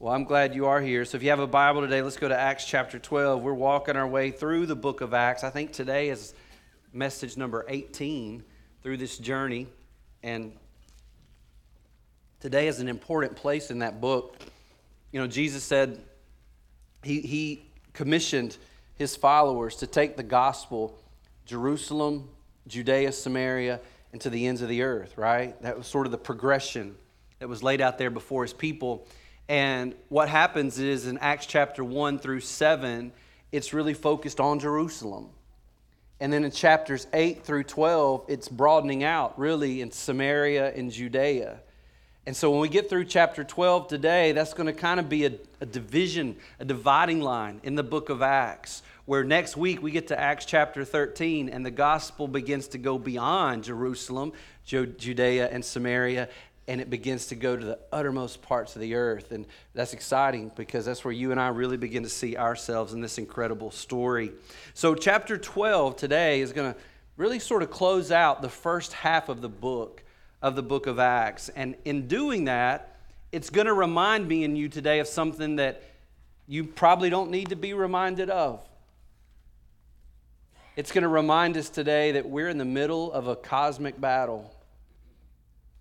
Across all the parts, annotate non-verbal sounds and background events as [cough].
Well, I'm glad you are here. So if you have a Bible today, let's go to Acts chapter 12. We're walking our way through the book of Acts. I think today is message number 18 through this journey. And today is an important place in that book. You know, Jesus said he, he commissioned his followers to take the gospel, Jerusalem, Judea, Samaria, and to the ends of the earth, right? That was sort of the progression that was laid out there before his people. And what happens is in Acts chapter 1 through 7, it's really focused on Jerusalem. And then in chapters 8 through 12, it's broadening out really in Samaria and Judea. And so when we get through chapter 12 today, that's going to kind of be a, a, division, a dividing line in the book of Acts, where next week we get to Acts chapter 13 and the gospel begins to go beyond Jerusalem, Judea, and Samaria, and it begins to go to the uttermost parts of the earth. And that's exciting because that's where you and I really begin to see ourselves in this incredible story. So, chapter 12 today is going to really sort of close out the first half of the book, of the book of Acts. And in doing that, it's going to remind me and you today of something that you probably don't need to be reminded of. It's going to remind us today that we're in the middle of a cosmic battle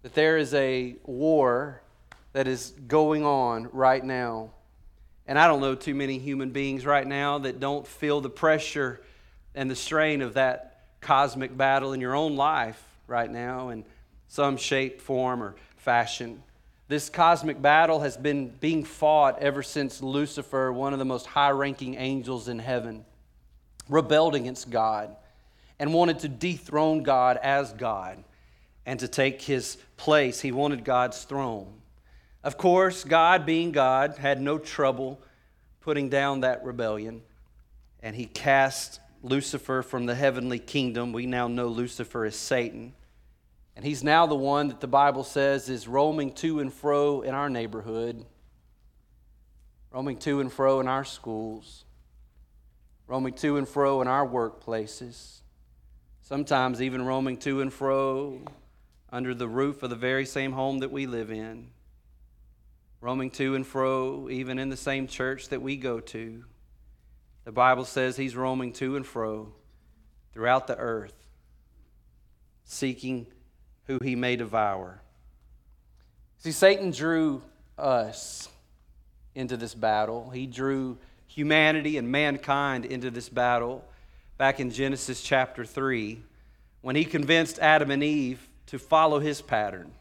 that there is a war that is going on right now. And I don't know too many human beings right now that don't feel the pressure and the strain of that cosmic battle in your own life right now in some shape, form, or fashion. This cosmic battle has been being fought ever since Lucifer, one of the most high ranking angels in heaven, rebelled against God and wanted to dethrone God as God and to take his place. He wanted God's throne. Of course, God, being God, had no trouble putting down that rebellion, and he cast Lucifer from the heavenly kingdom. We now know Lucifer is Satan. And he's now the one that the Bible says is roaming to and fro in our neighborhood, roaming to and fro in our schools, roaming to and fro in our workplaces, sometimes even roaming to and fro under the roof of the very same home that we live in, roaming to and fro, even in the same church that we go to. The Bible says he's roaming to and fro throughout the earth, seeking who he may devour. See, Satan drew us into this battle. He drew humanity and mankind into this battle back in Genesis chapter 3 when he convinced Adam and Eve to follow his pattern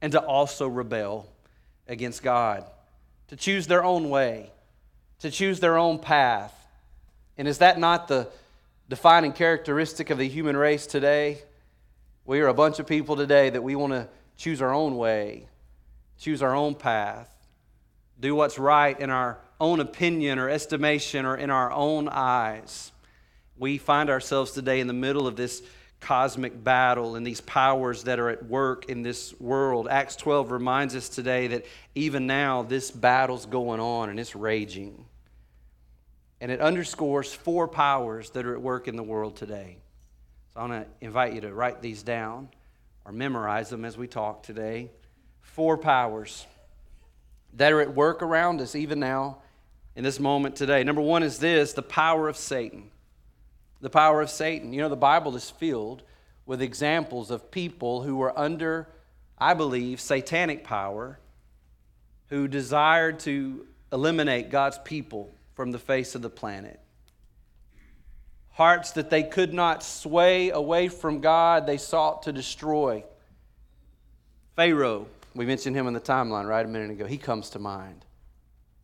and to also rebel against God, to choose their own way, to choose their own path. And is that not the defining characteristic of the human race today? We are a bunch of people today that we want to choose our own way, choose our own path, do what's right in our own opinion or estimation or in our own eyes. We find ourselves today in the middle of this cosmic battle and these powers that are at work in this world. Acts 12 reminds us today that even now this battle's going on and it's raging. And it underscores four powers that are at work in the world today. So I want to invite you to write these down or memorize them as we talk today. Four powers that are at work around us even now in this moment today. Number one is this the power of Satan the power of Satan. You know, the Bible is filled with examples of people who were under, I believe, satanic power, who desired to eliminate God's people from the face of the planet. Hearts that they could not sway away from God, they sought to destroy. Pharaoh, we mentioned him in the timeline right a minute ago, he comes to mind.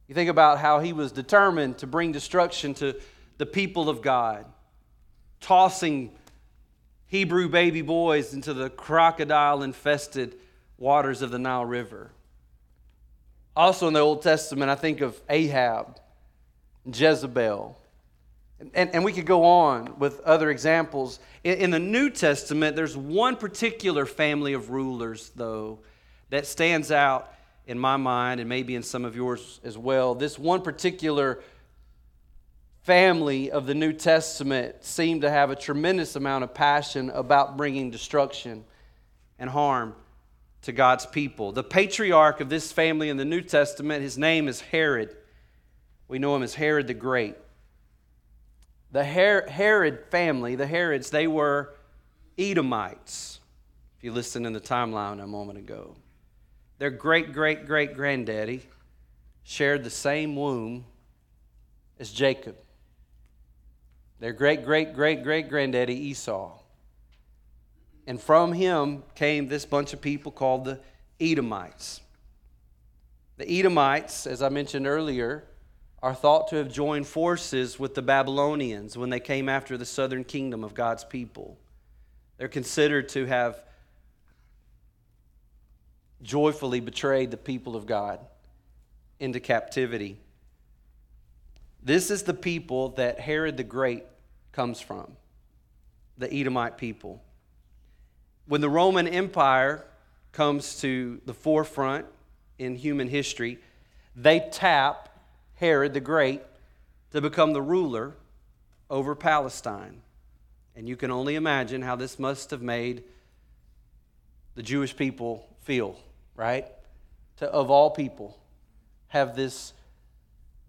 You think about how he was determined to bring destruction to the people of God tossing Hebrew baby boys into the crocodile infested waters of the Nile River. Also in the Old Testament, I think of Ahab, Jezebel. And, and we could go on with other examples. In, in the New Testament, there's one particular family of rulers, though, that stands out in my mind and maybe in some of yours as well. This one particular family of the New Testament seem to have a tremendous amount of passion about bringing destruction and harm to God's people. The patriarch of this family in the New Testament, his name is Herod. We know him as Herod the Great. The Herod family, the Herods, they were Edomites, if you listened in the timeline a moment ago. Their great great great granddaddy shared the same womb as Jacob. Their great great great great granddaddy Esau. And from him came this bunch of people called the Edomites. The Edomites, as I mentioned earlier, are thought to have joined forces with the Babylonians when they came after the southern kingdom of God's people. They're considered to have joyfully betrayed the people of God into captivity. This is the people that Herod the Great comes from, the Edomite people when the Roman Empire comes to the forefront in human history, they tap Herod the Great to become the ruler over Palestine. And you can only imagine how this must have made the Jewish people feel, right? To, of all people, have this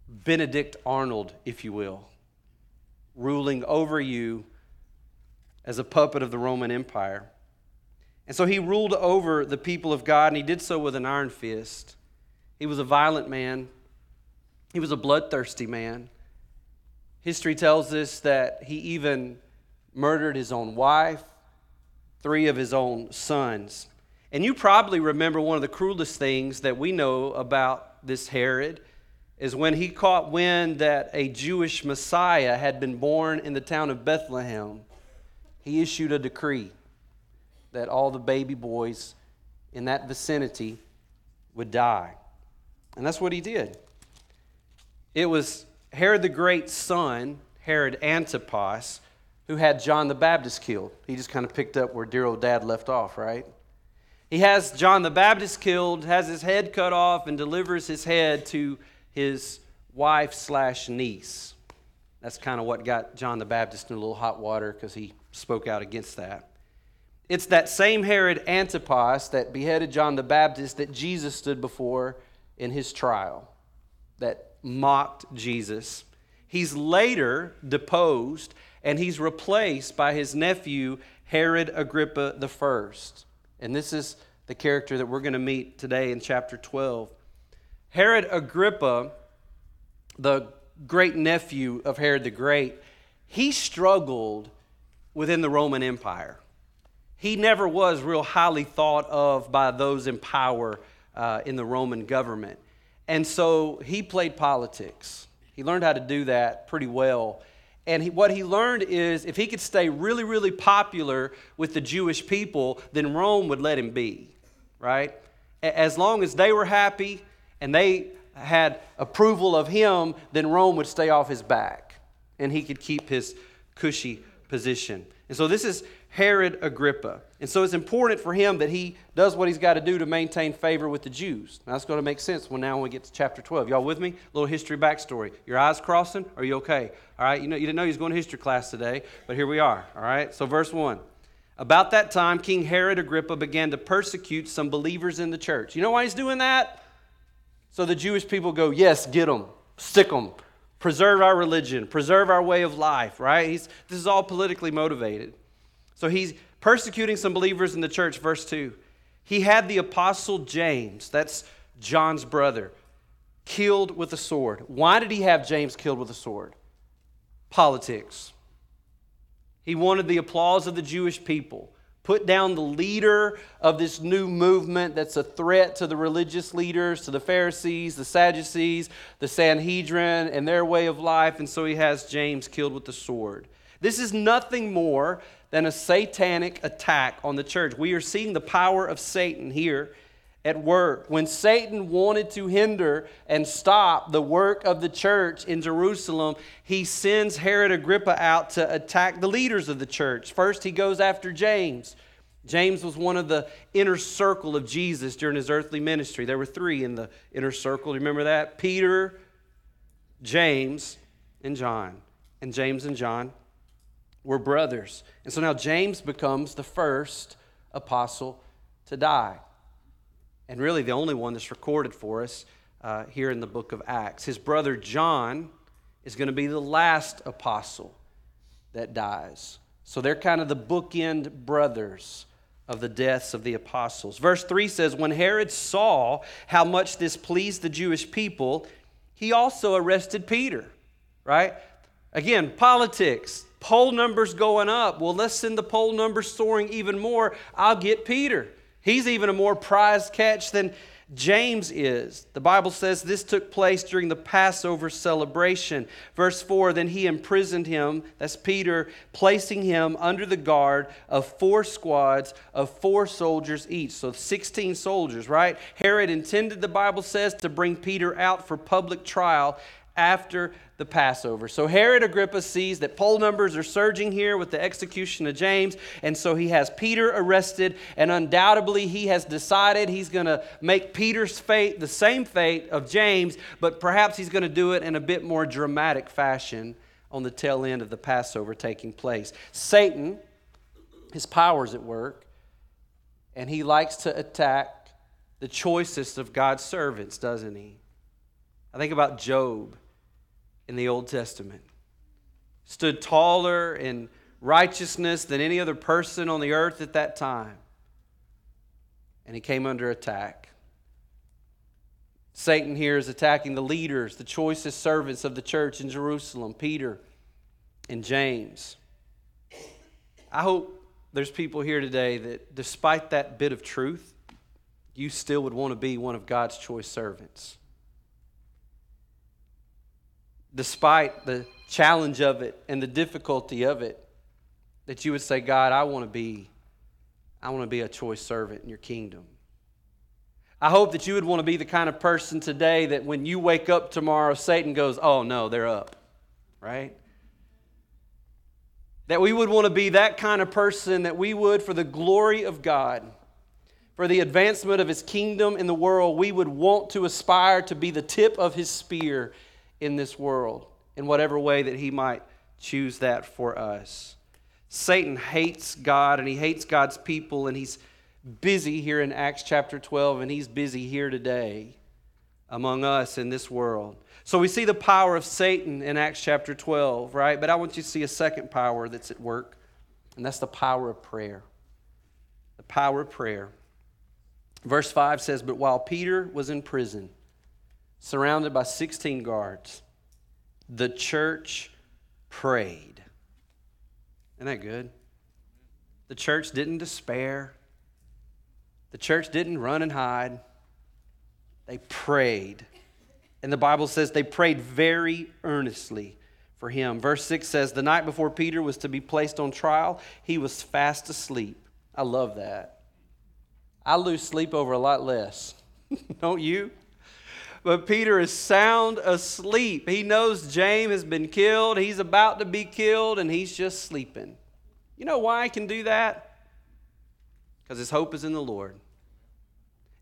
Benedict Arnold, if you will, ruling over you as a puppet of the Roman Empire. And so he ruled over the people of God, and he did so with an iron fist. He was a violent man, he was a bloodthirsty man. History tells us that he even murdered his own wife, three of his own sons. And you probably remember one of the cruelest things that we know about this Herod is when he caught wind that a Jewish Messiah had been born in the town of Bethlehem, he issued a decree that all the baby boys in that vicinity would die. And that's what he did. It was Herod the Great's son, Herod Antipas, who had John the Baptist killed. He just kind of picked up where dear old dad left off, right? He has John the Baptist killed, has his head cut off, and delivers his head to his wife slash niece. That's kind of what got John the Baptist in a little hot water because he spoke out against that. It's that same Herod Antipas that beheaded John the Baptist that Jesus stood before in his trial, that mocked Jesus. He's later deposed and he's replaced by his nephew, Herod Agrippa I. And this is the character that we're going to meet today in chapter 12. Herod Agrippa, the great nephew of Herod the Great, he struggled within the Roman Empire he never was real highly thought of by those in power uh, in the Roman government. And so he played politics. He learned how to do that pretty well. And he, what he learned is if he could stay really, really popular with the Jewish people, then Rome would let him be, right? As long as they were happy and they had approval of him, then Rome would stay off his back and he could keep his cushy position. And so this is Herod Agrippa. And so it's important for him that he does what he's got to do to maintain favor with the Jews. Now, that's going to make sense when now when we get to chapter 12. Y'all with me? A little history backstory. Your eyes crossing? Are you okay? All right, you know you didn't know he was going to history class today, but here we are. All right. So verse 1. About that time, King Herod Agrippa began to persecute some believers in the church. You know why he's doing that? So the Jewish people go, Yes, get them, stick them, preserve our religion, preserve our way of life, right? He's, this is all politically motivated. So he's persecuting some believers in the church. Verse 2. He had the apostle James, that's John's brother, killed with a sword. Why did he have James killed with a sword? Politics. He wanted the applause of the Jewish people. Put down the leader of this new movement that's a threat to the religious leaders, to the Pharisees, the Sadducees, the Sanhedrin, and their way of life. And so he has James killed with the sword. This is nothing more than a satanic attack on the church. We are seeing the power of Satan here at work. When Satan wanted to hinder and stop the work of the church in Jerusalem, he sends Herod Agrippa out to attack the leaders of the church. First, he goes after James. James was one of the inner circle of Jesus during his earthly ministry. There were three in the inner circle. Remember that? Peter, James, and John. And James and John were brothers. And so now James becomes the first apostle to die. And really the only one that's recorded for us uh, here in the book of Acts. His brother John is going to be the last apostle that dies. So they're kind of the bookend brothers of the deaths of the apostles. Verse 3 says, When Herod saw how much this pleased the Jewish people, he also arrested Peter, right? Again, politics, poll numbers going up. Well, let's send the poll numbers soaring even more. I'll get Peter. He's even a more prized catch than James is. The Bible says this took place during the Passover celebration. Verse 4 Then he imprisoned him, that's Peter, placing him under the guard of four squads of four soldiers each. So 16 soldiers, right? Herod intended, the Bible says, to bring Peter out for public trial after the Passover. So Herod Agrippa sees that poll numbers are surging here with the execution of James, and so he has Peter arrested, and undoubtedly he has decided he's going to make Peter's fate the same fate of James, but perhaps he's going to do it in a bit more dramatic fashion on the tail end of the Passover taking place. Satan, his powers at work, and he likes to attack the choicest of God's servants, doesn't he? I think about Job in the Old Testament. Stood taller in righteousness than any other person on the earth at that time. And he came under attack. Satan here is attacking the leaders, the choicest servants of the church in Jerusalem, Peter and James. I hope there's people here today that, despite that bit of truth, you still would want to be one of God's choice servants despite the challenge of it and the difficulty of it, that you would say, God, I want to be, I want to be a choice servant in your kingdom. I hope that you would want to be the kind of person today that when you wake up tomorrow, Satan goes, Oh no, they're up, right? That we would want to be that kind of person that we would, for the glory of God, for the advancement of his kingdom in the world, we would want to aspire to be the tip of his spear in this world in whatever way that he might choose that for us. Satan hates God and he hates God's people, and he's busy here in Acts chapter 12, and he's busy here today among us in this world. So we see the power of Satan in Acts chapter 12, right? But I want you to see a second power that's at work, and that's the power of prayer. The power of prayer. Verse 5 says, But while Peter was in prison, surrounded by 16 guards. The church prayed. Isn't that good? The church didn't despair. The church didn't run and hide. They prayed. And the Bible says they prayed very earnestly for him. Verse 6 says, The night before Peter was to be placed on trial, he was fast asleep. I love that. I lose sleep over a lot less. [laughs] Don't you? But Peter is sound asleep. He knows James has been killed. He's about to be killed, and he's just sleeping. You know why I can do that? Because his hope is in the Lord.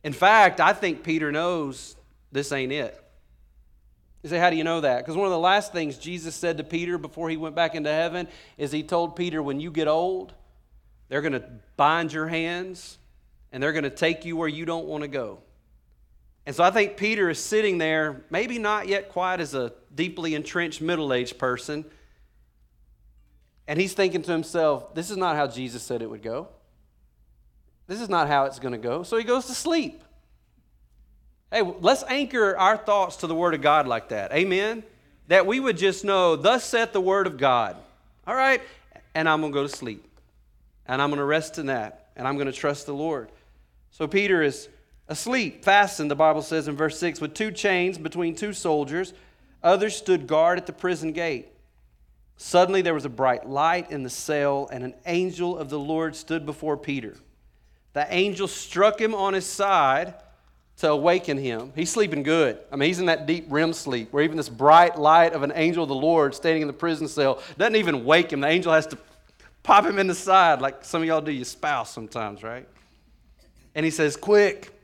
In fact, I think Peter knows this ain't it. You say, how do you know that? Because one of the last things Jesus said to Peter before he went back into heaven is he told Peter, when you get old, they're going to bind your hands and they're going to take you where you don't want to go. And so I think Peter is sitting there, maybe not yet quite as a deeply entrenched middle aged person. And he's thinking to himself, this is not how Jesus said it would go. This is not how it's going to go. So he goes to sleep. Hey, let's anchor our thoughts to the Word of God like that. Amen? That we would just know, thus saith the Word of God. All right? And I'm going to go to sleep. And I'm going to rest in that. And I'm going to trust the Lord. So Peter is asleep, fastened, the Bible says in verse 6, with two chains between two soldiers. Others stood guard at the prison gate. Suddenly there was a bright light in the cell, and an angel of the Lord stood before Peter. The angel struck him on his side to awaken him. He's sleeping good. I mean, he's in that deep REM sleep where even this bright light of an angel of the Lord standing in the prison cell doesn't even wake him. The angel has to pop him in the side like some of y'all do your spouse sometimes, right? And he says, Quick,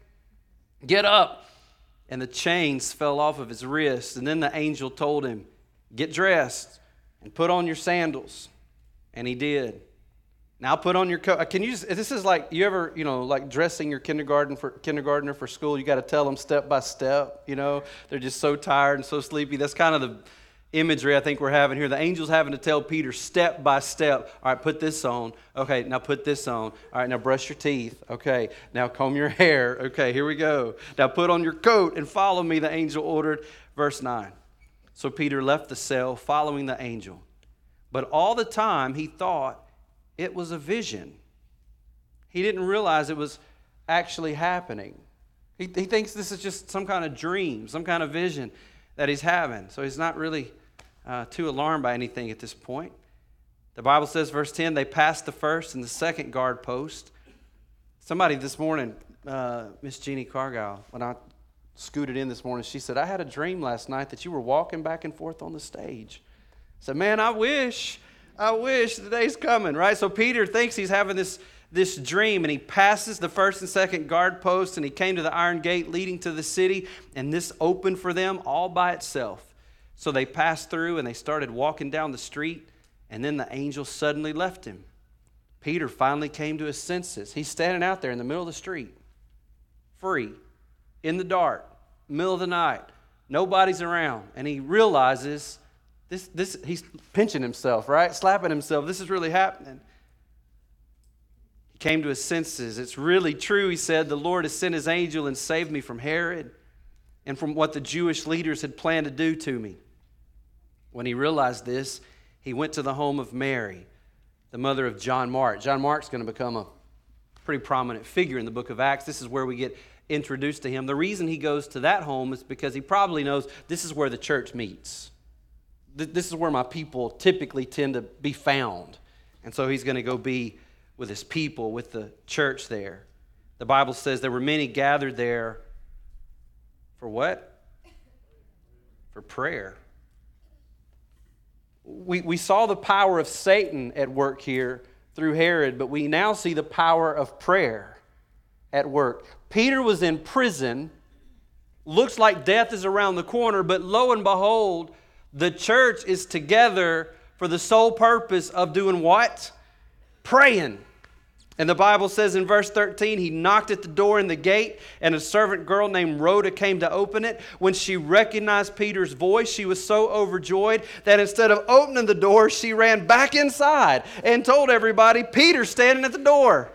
Get up. And the chains fell off of his wrists. And then the angel told him, Get dressed and put on your sandals. And he did. Now put on your coat. Uh, can you? This is like you ever, you know, like dressing your kindergarten for kindergartner for school. You got to tell them step by step. You know, they're just so tired and so sleepy. That's kind of the imagery I think we're having here. The angel's having to tell Peter step by step. All right, put this on. Okay, now put this on. All right, now brush your teeth. Okay, now comb your hair. Okay, here we go. Now put on your coat and follow me. The angel ordered. Verse nine. So Peter left the cell, following the angel. But all the time he thought it was a vision. He didn't realize it was actually happening. He, he thinks this is just some kind of dream, some kind of vision that he's having. So he's not really uh, too alarmed by anything at this point. The Bible says, verse 10, they passed the first and the second guard post. Somebody this morning, uh, Miss Jeannie Cargile, when I scooted in this morning, she said, I had a dream last night that you were walking back and forth on the stage. I said, Man, I wish. I wish the day's coming, right? So Peter thinks he's having this, this dream, and he passes the first and second guard post, and he came to the iron gate leading to the city, and this opened for them all by itself. So they passed through, and they started walking down the street, and then the angel suddenly left him. Peter finally came to his senses. He's standing out there in the middle of the street, free, in the dark, middle of the night. Nobody's around, and he realizes this, this, he's pinching himself, right? Slapping himself. This is really happening. He came to his senses. It's really true, he said. The Lord has sent his angel and saved me from Herod and from what the Jewish leaders had planned to do to me. When he realized this, he went to the home of Mary, the mother of John Mark. John Mark's going to become a pretty prominent figure in the book of Acts. This is where we get introduced to him. The reason he goes to that home is because he probably knows this is where the church meets this is where my people typically tend to be found. And so he's going to go be with his people, with the church there. The Bible says there were many gathered there for what? For prayer. We, we saw the power of Satan at work here through Herod, but we now see the power of prayer at work. Peter was in prison. Looks like death is around the corner, but lo and behold, the church is together for the sole purpose of doing what? Praying. And the Bible says in verse 13, he knocked at the door in the gate, and a servant girl named Rhoda came to open it. When she recognized Peter's voice, she was so overjoyed that instead of opening the door, she ran back inside and told everybody, Peter's standing at the door.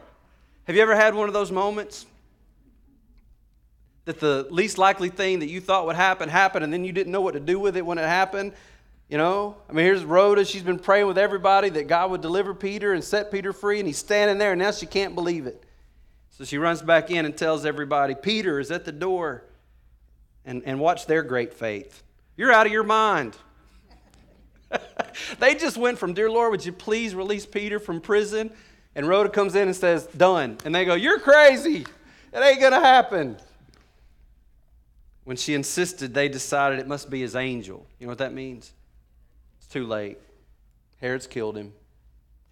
Have you ever had one of those moments? that the least likely thing that you thought would happen happened and then you didn't know what to do with it when it happened. You know, I mean, here's Rhoda. She's been praying with everybody that God would deliver Peter and set Peter free, and he's standing there, and now she can't believe it. So she runs back in and tells everybody, Peter is at the door. And, and watch their great faith. You're out of your mind. [laughs] they just went from, Dear Lord, would you please release Peter from prison? And Rhoda comes in and says, Done. And they go, You're crazy. It ain't going to happen. When she insisted, they decided it must be his angel. You know what that means? It's too late. Herod's killed him.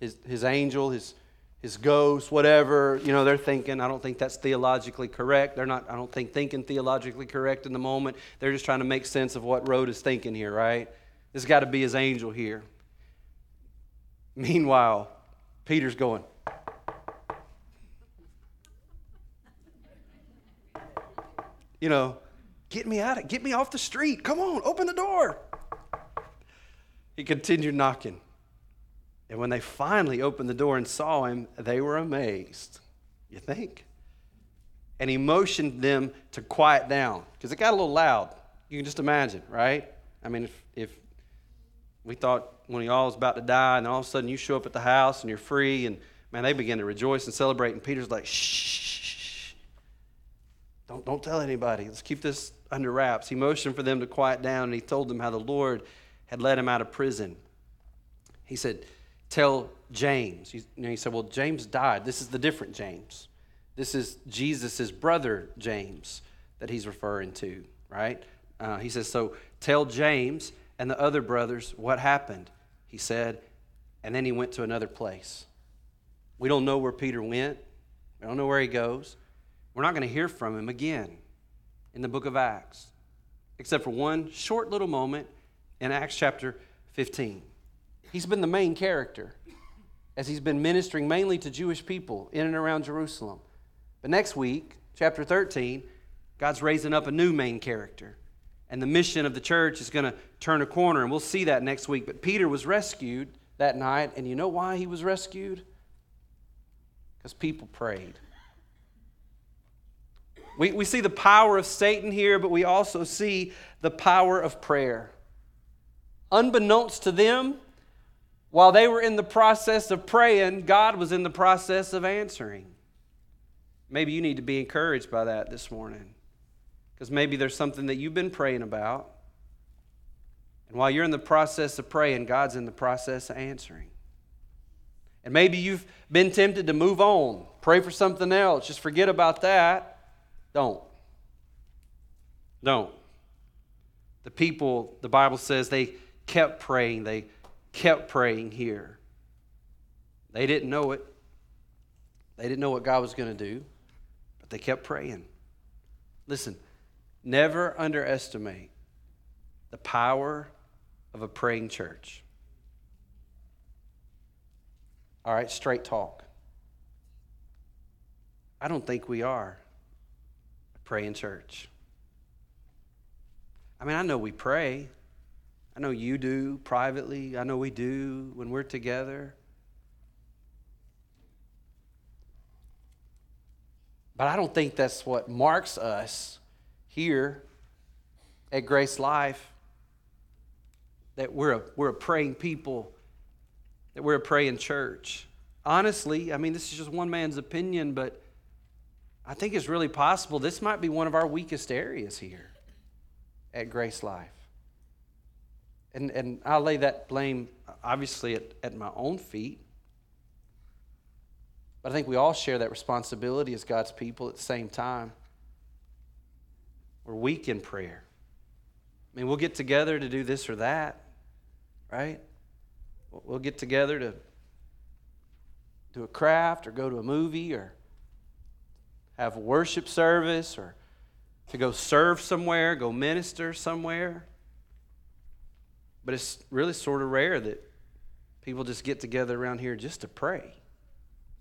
His, his angel, his, his ghost, whatever, you know, they're thinking, I don't think that's theologically correct. They're not, I don't think, thinking theologically correct in the moment. They're just trying to make sense of what Rhoda is thinking here, right? Has got to be his angel here. Meanwhile, Peter's going, you know, Get me out of get me off the street. Come on, open the door. He continued knocking. And when they finally opened the door and saw him, they were amazed. You think? And he motioned them to quiet down because it got a little loud. You can just imagine, right? I mean, if, if we thought one of y'all was about to die and all of a sudden you show up at the house and you're free and man, they begin to rejoice and celebrate. And Peter's like, shh, don't, don't tell anybody. Let's keep this under wraps. He motioned for them to quiet down and he told them how the Lord had let him out of prison. He said, Tell James. He, you he said, Well, James died. This is the different James. This is Jesus' brother, James, that he's referring to, right? Uh, he says, So tell James and the other brothers what happened. He said, and then he went to another place. We don't know where Peter went. We don't know where he goes. We're not going to hear from him again in the book of Acts, except for one short little moment in Acts chapter 15. He's been the main character. as he's been ministering mainly to Jewish people in and around Jerusalem. But next week, chapter 13, God's raising up a new main character. And the mission of the church is going to turn a corner, and we'll see that next week. But Peter was rescued that night, and you know why he was rescued? Because people prayed. We, we see the power of Satan here, but we also see the power of prayer. Unbeknownst to them, while they were in the process of praying, God was in the process of answering. Maybe you need to be encouraged by that this morning. Because maybe there's something that you've been praying about. And while you're in the process of praying, God's in the process of answering. And maybe you've been tempted to move on, pray for something else, just forget about that. Don't. Don't. The people, the Bible says, they kept praying. They kept praying here. They didn't know it. They didn't know what God was going to do, but they kept praying. Listen, never underestimate the power of a praying church. All right, straight talk. I don't think we are a praying church. I mean, I know we pray. I know you do privately. I know we do when we're together. But I don't think that's what marks us here at Grace Life that we're a, we're a praying people, that we're a praying church. Honestly, I mean, this is just one man's opinion, but I think it's really possible this might be one of our weakest areas here at Grace Life. And, and I lay that blame, obviously, at, at my own feet. But I think we all share that responsibility as God's people at the same time. We're weak in prayer. I mean, we'll get together to do this or that, right? We'll get together to do a craft or go to a movie or have a worship service or to go serve somewhere, go minister somewhere. But it's really sort of rare that people just get together around here just to pray.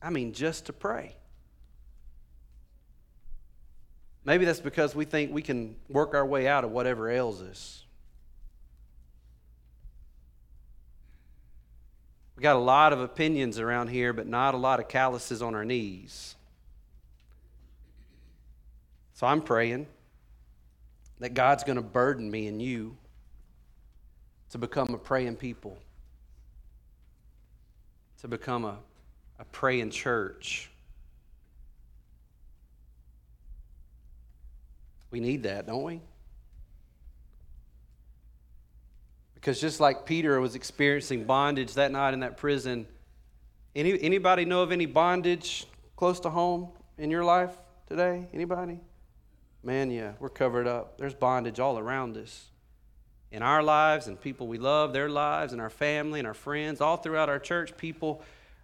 I mean, just to pray. Maybe that's because we think we can work our way out of whatever ails us. We got a lot of opinions around here, but not a lot of calluses on our knees. So I'm praying that God's going to burden me and you to become a praying people, to become a, a praying church. We need that, don't we? Because just like Peter was experiencing bondage that night in that prison, any, anybody know of any bondage close to home in your life today? Anybody? Man, yeah, we're covered up. There's bondage all around us. In our lives and people we love, their lives, and our family and our friends, all throughout our church, people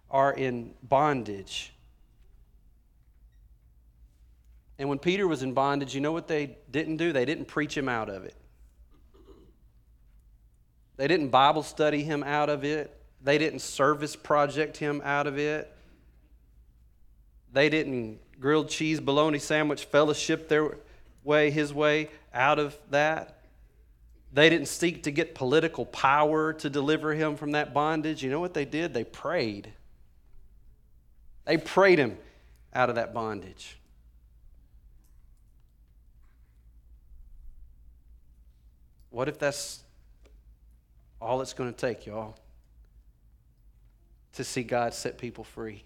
are in bondage. And when Peter was in bondage, you know what they didn't do? They didn't preach him out of it. They didn't Bible study him out of it. They didn't service project him out of it. They didn't grilled cheese bologna sandwich fellowship their way, his way out of that. They didn't seek to get political power to deliver him from that bondage. You know what they did? They prayed. They prayed him out of that bondage. What if that's all it's going to take, y'all, to see God set people free?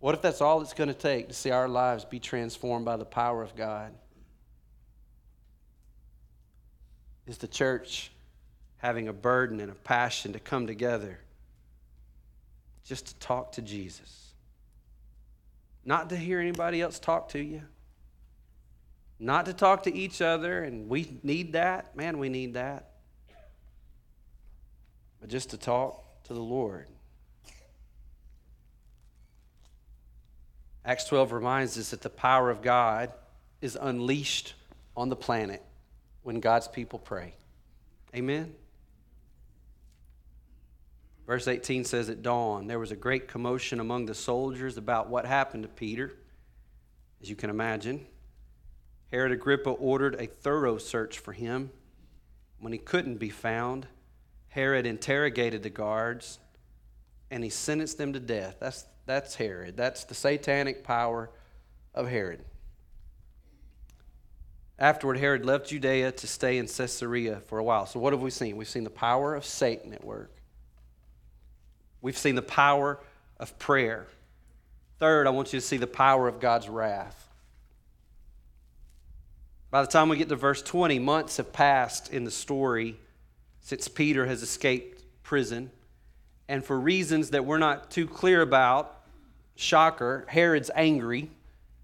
What if that's all it's going to take to see our lives be transformed by the power of God? Is the church having a burden and a passion to come together just to talk to Jesus? Not to hear anybody else talk to you, not to talk to each other, and we need that. Man, we need that. But just to talk to the Lord. Acts 12 reminds us that the power of God is unleashed on the planet when God's people pray. Amen? Verse 18 says, At dawn, there was a great commotion among the soldiers about what happened to Peter. As you can imagine, Herod Agrippa ordered a thorough search for him. When he couldn't be found, Herod interrogated the guards and he sentenced them to death. That's, that's Herod. That's the satanic power of Herod. Afterward, Herod left Judea to stay in Caesarea for a while. So, what have we seen? We've seen the power of Satan at work, we've seen the power of prayer. Third, I want you to see the power of God's wrath. By the time we get to verse 20, months have passed in the story since Peter has escaped prison. And for reasons that we're not too clear about, shocker, Herod's angry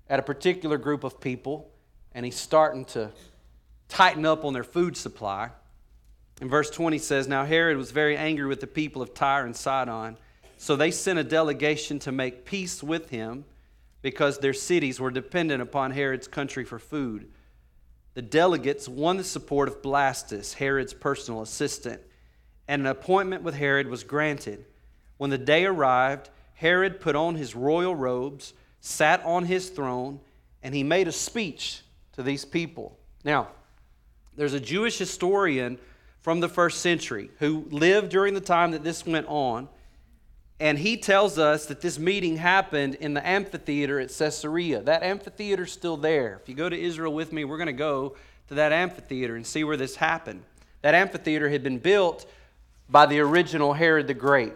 at a particular group of people and he's starting to tighten up on their food supply. And verse 20 says, Now Herod was very angry with the people of Tyre and Sidon, so they sent a delegation to make peace with him because their cities were dependent upon Herod's country for food. The delegates won the support of Blastus, Herod's personal assistant, and an appointment with Herod was granted. When the day arrived, Herod put on his royal robes, sat on his throne, and he made a speech to these people. Now, there's a Jewish historian from the first century who lived during the time that this went on, and he tells us that this meeting happened in the amphitheater at Caesarea. That amphitheater's still there. If you go to Israel with me, we're going to go to that amphitheater and see where this happened. That amphitheater had been built by the original Herod the Great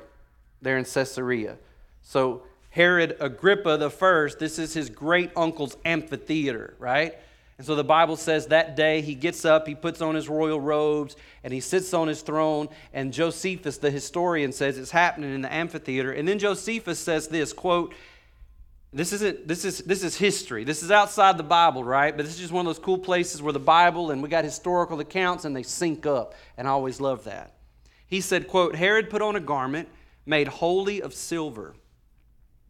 there in Caesarea. So, Herod Agrippa the first, this is his great uncle's amphitheater, right? And so the Bible says that day he gets up, he puts on his royal robes, and he sits on his throne. And Josephus, the historian, says it's happening in the amphitheater. And then Josephus says this quote, this isn't this is this is history. This is outside the Bible, right? But this is just one of those cool places where the Bible and we got historical accounts and they sync up. And I always love that. He said, quote, Herod put on a garment made wholly of silver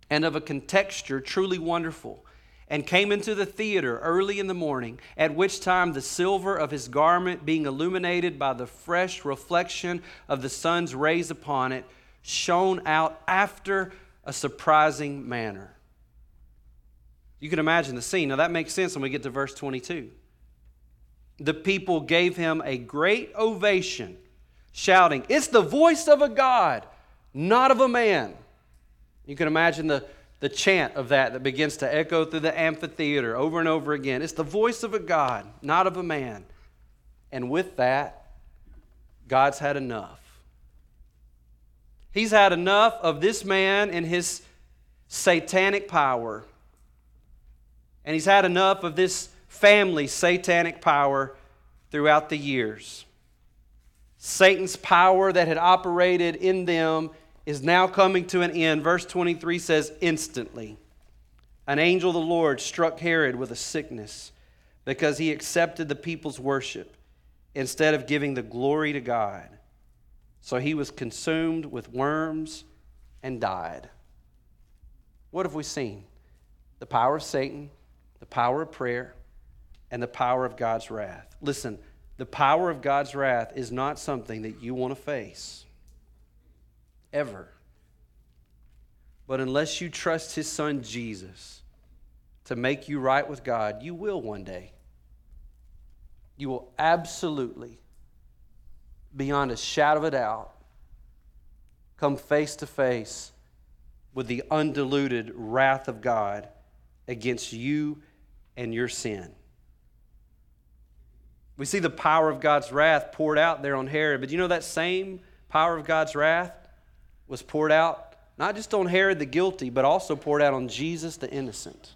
and of a contexture truly wonderful and came into the theater early in the morning, at which time the silver of his garment, being illuminated by the fresh reflection of the sun's rays upon it, shone out after a surprising manner. You can imagine the scene. Now, that makes sense when we get to verse 22. The people gave him a great ovation, shouting, It's the voice of a God, not of a man. You can imagine the the chant of that that begins to echo through the amphitheater over and over again. It's the voice of a God, not of a man. And with that, God's had enough. He's had enough of this man and his satanic power. And he's had enough of this family's satanic power throughout the years. Satan's power that had operated in them is now coming to an end. Verse 23 says, Instantly, an angel of the Lord struck Herod with a sickness because he accepted the people's worship instead of giving the glory to God. So he was consumed with worms and died. What have we seen? The power of Satan, the power of prayer, and the power of God's wrath. Listen, the power of God's wrath is not something that you want to face ever. But unless you trust his son Jesus to make you right with God, you will one day. You will absolutely, beyond a shadow of a doubt, come face to face with the undiluted wrath of God against you and your sin. We see the power of God's wrath poured out there on Herod, but you know that same power of God's wrath was poured out not just on Herod the guilty, but also poured out on Jesus the innocent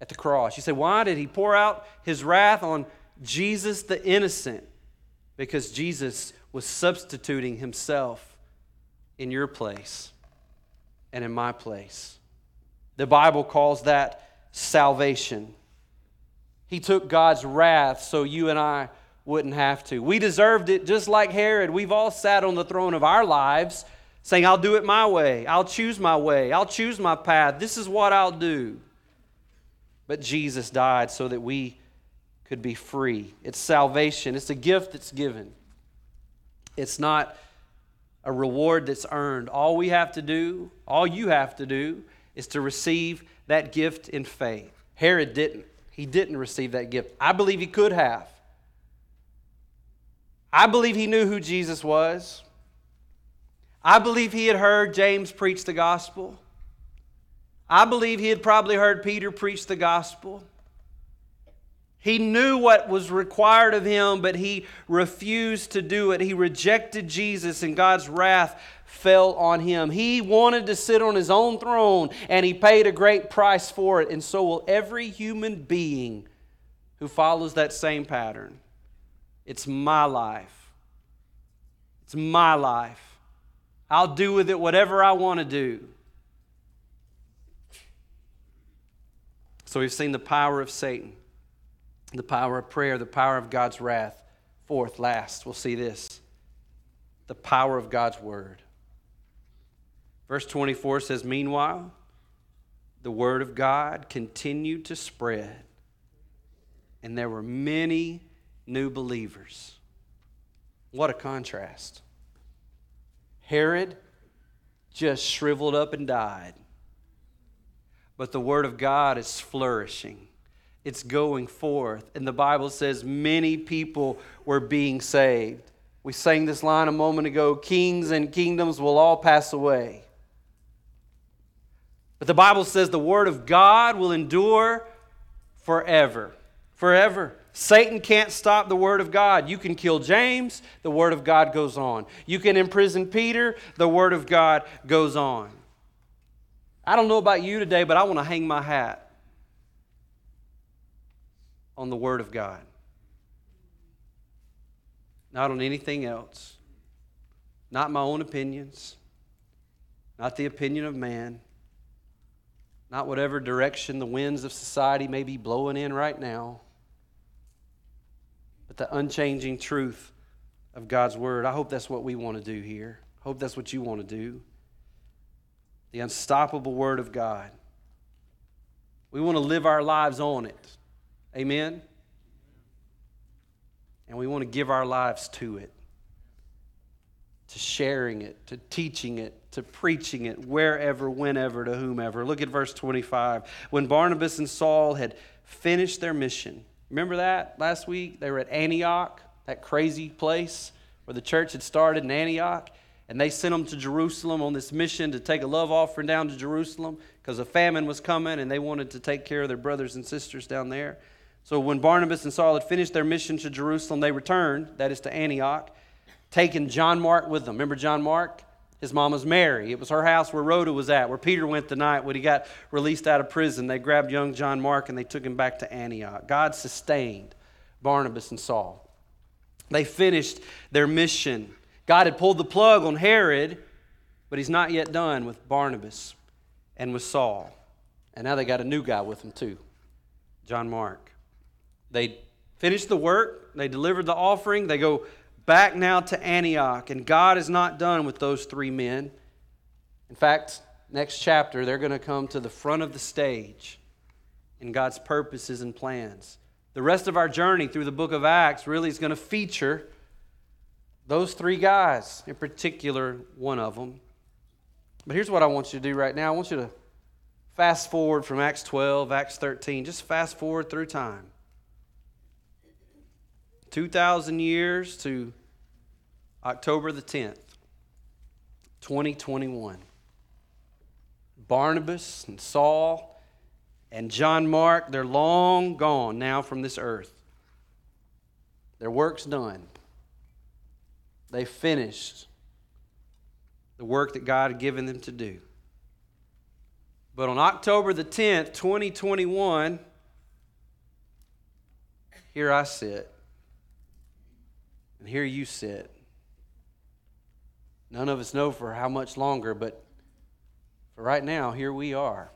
at the cross. You say, why did he pour out his wrath on Jesus the innocent? Because Jesus was substituting himself in your place and in my place. The Bible calls that salvation. He took God's wrath so you and I wouldn't have to. We deserved it just like Herod. We've all sat on the throne of our lives saying, I'll do it my way. I'll choose my way. I'll choose my path. This is what I'll do. But Jesus died so that we could be free. It's salvation, it's a gift that's given. It's not a reward that's earned. All we have to do, all you have to do, is to receive that gift in faith. Herod didn't. He didn't receive that gift. I believe he could have. I believe he knew who Jesus was. I believe he had heard James preach the gospel. I believe he had probably heard Peter preach the gospel. He knew what was required of him, but he refused to do it. He rejected Jesus, and God's wrath fell on him. He wanted to sit on his own throne, and he paid a great price for it. And so will every human being who follows that same pattern. It's my life. It's my life. I'll do with it whatever I want to do. So we've seen the power of Satan the power of prayer, the power of God's wrath. Fourth, last, we'll see this the power of God's word. Verse 24 says, Meanwhile, the word of God continued to spread, and there were many new believers. What a contrast. Herod just shriveled up and died, but the word of God is flourishing it's going forth. And the Bible says many people were being saved. We sang this line a moment ago kings and kingdoms will all pass away. But the Bible says the word of God will endure forever. Forever. Satan can't stop the word of God. You can kill James, the word of God goes on. You can imprison Peter, the word of God goes on. I don't know about you today, but I want to hang my hat on the Word of God, not on anything else, not my own opinions, not the opinion of man, not whatever direction the winds of society may be blowing in right now, but the unchanging truth of God's Word. I hope that's what we want to do here. Hope that's what you want to do. The unstoppable Word of God. We want to live our lives on it. Amen? And we want to give our lives to it, to sharing it, to teaching it, to preaching it, wherever, whenever, to whomever. Look at verse 25. When Barnabas and Saul had finished their mission, remember that last week? They were at Antioch, that crazy place where the church had started in Antioch. And they sent them to Jerusalem on this mission to take a love offering down to Jerusalem because a famine was coming and they wanted to take care of their brothers and sisters down there. So when Barnabas and Saul had finished their mission to Jerusalem, they returned, that is to Antioch, taking John Mark with them. Remember John Mark? His mom was Mary. It was her house where Rhoda was at, where Peter went the night when he got released out of prison. They grabbed young John Mark and they took him back to Antioch. God sustained Barnabas and Saul. They finished their mission. God had pulled the plug on Herod, but he's not yet done with Barnabas and with Saul. And now they got a new guy with them too, John Mark. They finished the work, they delivered the offering, they go back now to Antioch, and God is not done with those three men. In fact, next chapter, they're going to come to the front of the stage in God's purposes and plans. The rest of our journey through the book of Acts really is going to feature those three guys, in particular, one of them. But here's what I want you to do right now I want you to fast forward from Acts 12, Acts 13, just fast forward through time. 2,000 years to October the 10th, 2021. Barnabas and Saul and John Mark, they're long gone now from this earth. Their work's done. They finished the work that God had given them to do. But on October the 10th, 2021, here I sit and here you sit. None of us know for how much longer, but for right now, here we are.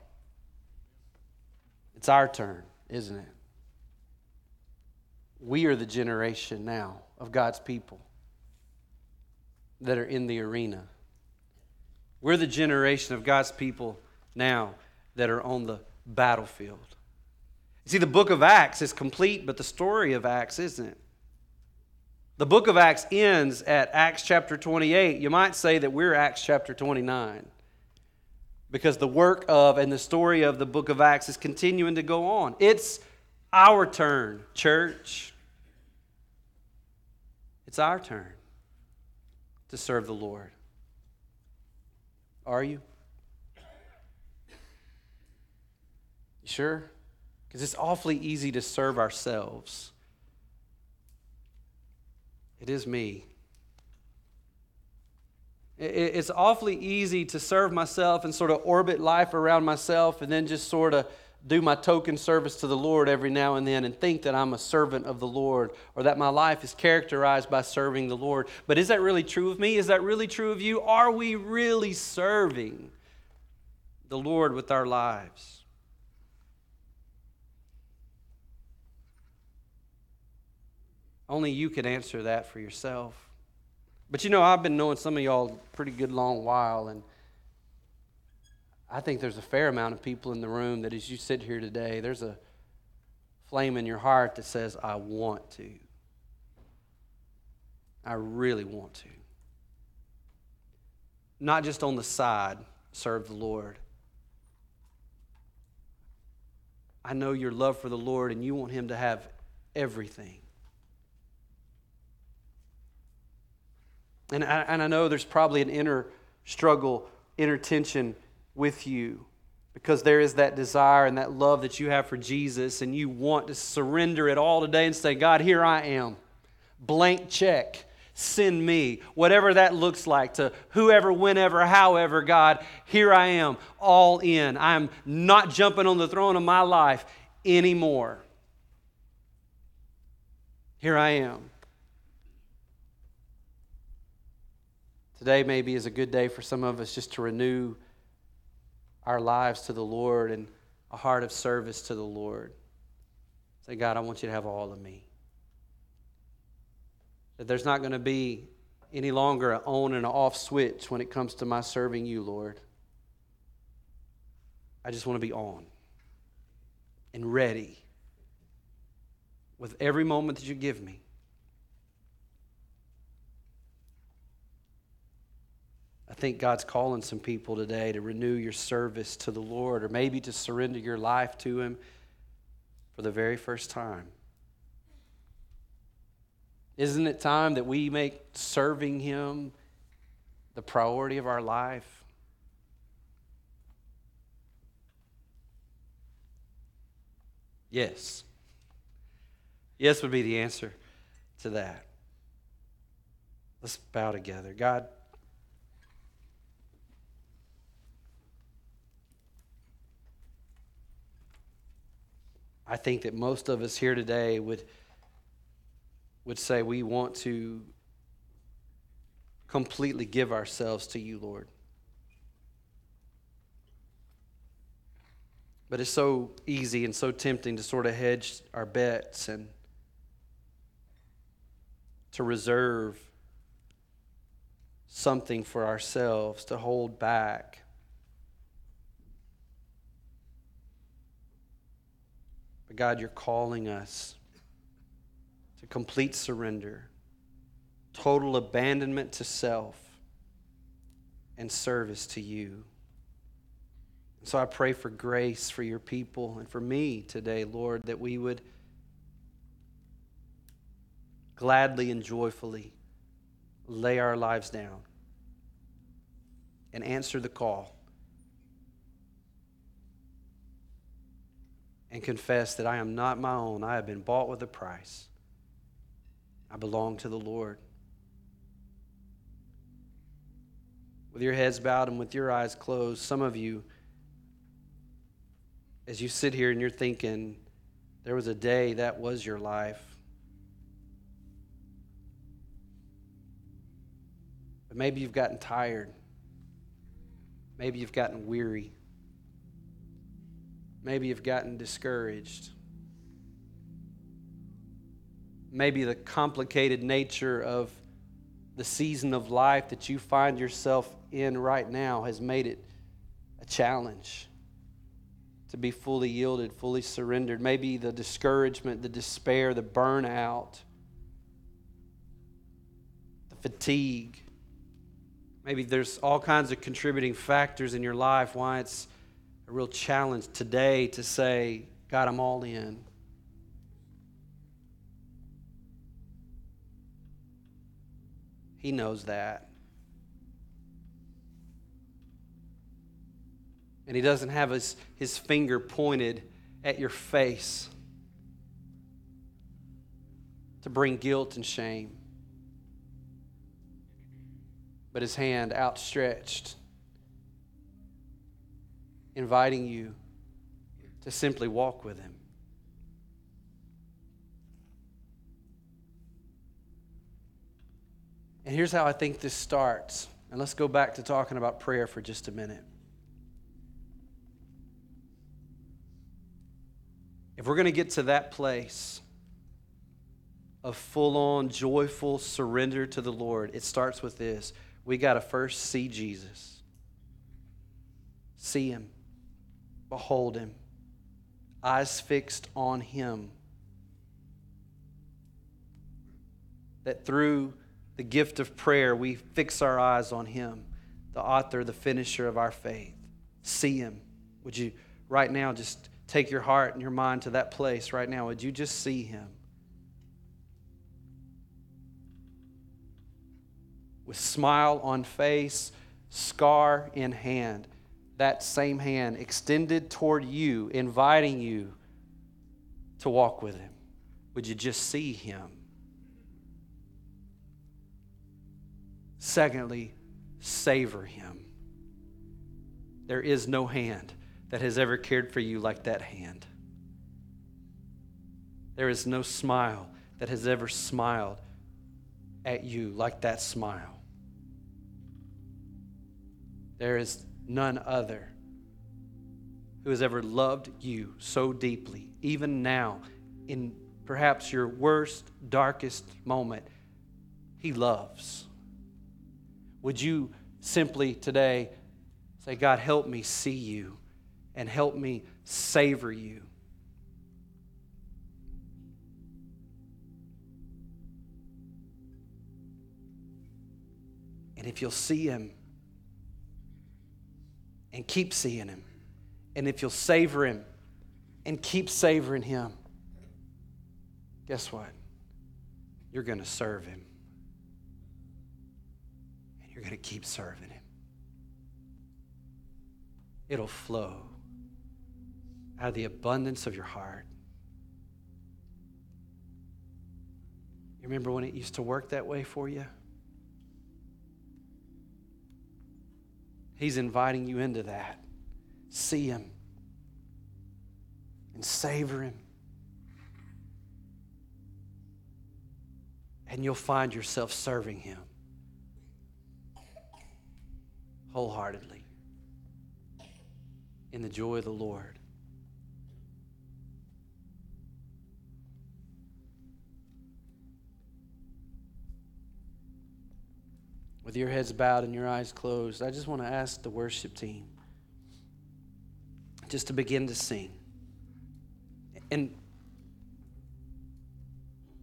It's our turn, isn't it? We are the generation now of God's people that are in the arena. We're the generation of God's people now that are on the battlefield. You see, the book of Acts is complete, but the story of Acts isn't. The book of Acts ends at Acts chapter 28. You might say that we're Acts chapter 29 because the work of and the story of the book of Acts is continuing to go on. It's our turn, church. It's our turn to serve the Lord. Are you? You sure? Because it's awfully easy to serve ourselves. It is me. It's awfully easy to serve myself and sort of orbit life around myself and then just sort of do my token service to the Lord every now and then and think that I'm a servant of the Lord or that my life is characterized by serving the Lord. But is that really true of me? Is that really true of you? Are we really serving the Lord with our lives? Only you could answer that for yourself. But you know, I've been knowing some of y'all pretty good long while, and I think there's a fair amount of people in the room that as you sit here today, there's a flame in your heart that says, I want to. I really want to. Not just on the side, serve the Lord. I know your love for the Lord and you want Him to have everything. And I, and I know there's probably an inner struggle, inner tension with you because there is that desire and that love that you have for Jesus, and you want to surrender it all today and say, God, here I am. Blank check. Send me. Whatever that looks like to whoever, whenever, however, God, here I am, all in. I'm not jumping on the throne of my life anymore. Here I am. Today, maybe, is a good day for some of us just to renew our lives to the Lord and a heart of service to the Lord. Say, God, I want you to have all of me. That there's not going to be any longer an on and an off switch when it comes to my serving you, Lord. I just want to be on and ready with every moment that you give me. I think God's calling some people today to renew your service to the Lord or maybe to surrender your life to Him for the very first time. Isn't it time that we make serving Him the priority of our life? Yes. Yes would be the answer to that. Let's bow together. God, I think that most of us here today would, would say we want to completely give ourselves to you, Lord. But it's so easy and so tempting to sort of hedge our bets and to reserve something for ourselves, to hold back. God, you're calling us to complete surrender, total abandonment to self, and service to you. So I pray for grace for your people and for me today, Lord, that we would gladly and joyfully lay our lives down and answer the call and confess that I am not my own. I have been bought with a price. I belong to the Lord. With your heads bowed and with your eyes closed, some of you, as you sit here and you're thinking, there was a day that was your life. But maybe you've gotten tired. Maybe you've gotten weary. Maybe you've gotten discouraged. Maybe the complicated nature of the season of life that you find yourself in right now has made it a challenge to be fully yielded, fully surrendered. Maybe the discouragement, the despair, the burnout the fatigue. Maybe there's all kinds of contributing factors in your life why it's a real challenge today to say, God, I'm all in. He knows that. And He doesn't have his, his finger pointed at your face to bring guilt and shame, but His hand outstretched, inviting you to simply walk with Him. And here's how I think this starts. And let's go back to talking about prayer for just a minute. If we're going to get to that place of full on, joyful surrender to the Lord, it starts with this. We got to first see Jesus, see Him, behold Him, eyes fixed on Him. That through the gift of prayer, we fix our eyes on Him, the author, the finisher of our faith. See Him. Would you right now just take your heart and your mind to that place right now? Would you just see Him? With smile on face, scar in hand, that same hand extended toward you, inviting you to walk with Him. Would you just see Him? Secondly, savor him. There is no hand that has ever cared for you like that hand. There is no smile that has ever smiled at you like that smile. There is none other who has ever loved you so deeply, even now, in perhaps your worst, darkest moment. He loves. Would you simply today say, God, help me see you and help me savor you? And if you'll see him and keep seeing him, and if you'll savor him and keep savoring him, guess what? You're going to serve him And you're going to keep serving Him. It'll flow out of the abundance of your heart. You remember when it used to work that way for you? He's inviting you into that. See Him and savor Him. And you'll find yourself serving Him wholeheartedly in the joy of the Lord. With your heads bowed and your eyes closed, I just want to ask the worship team just to begin to sing. And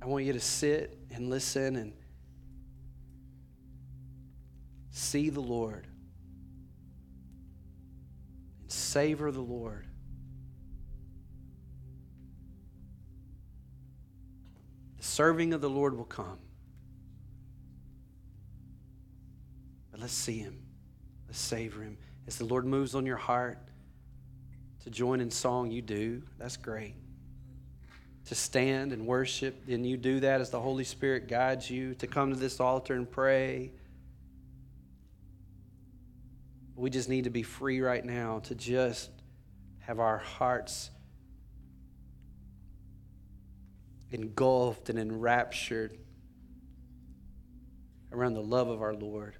I want you to sit and listen and see the Lord and savor the Lord. The serving of the Lord will come. Let's see Him. Let's savor Him. As the Lord moves on your heart to join in song, you do. That's great. To stand and worship, and you do that as the Holy Spirit guides you. To come to this altar and pray we just need to be free right now to just have our hearts engulfed and enraptured around the love of our Lord.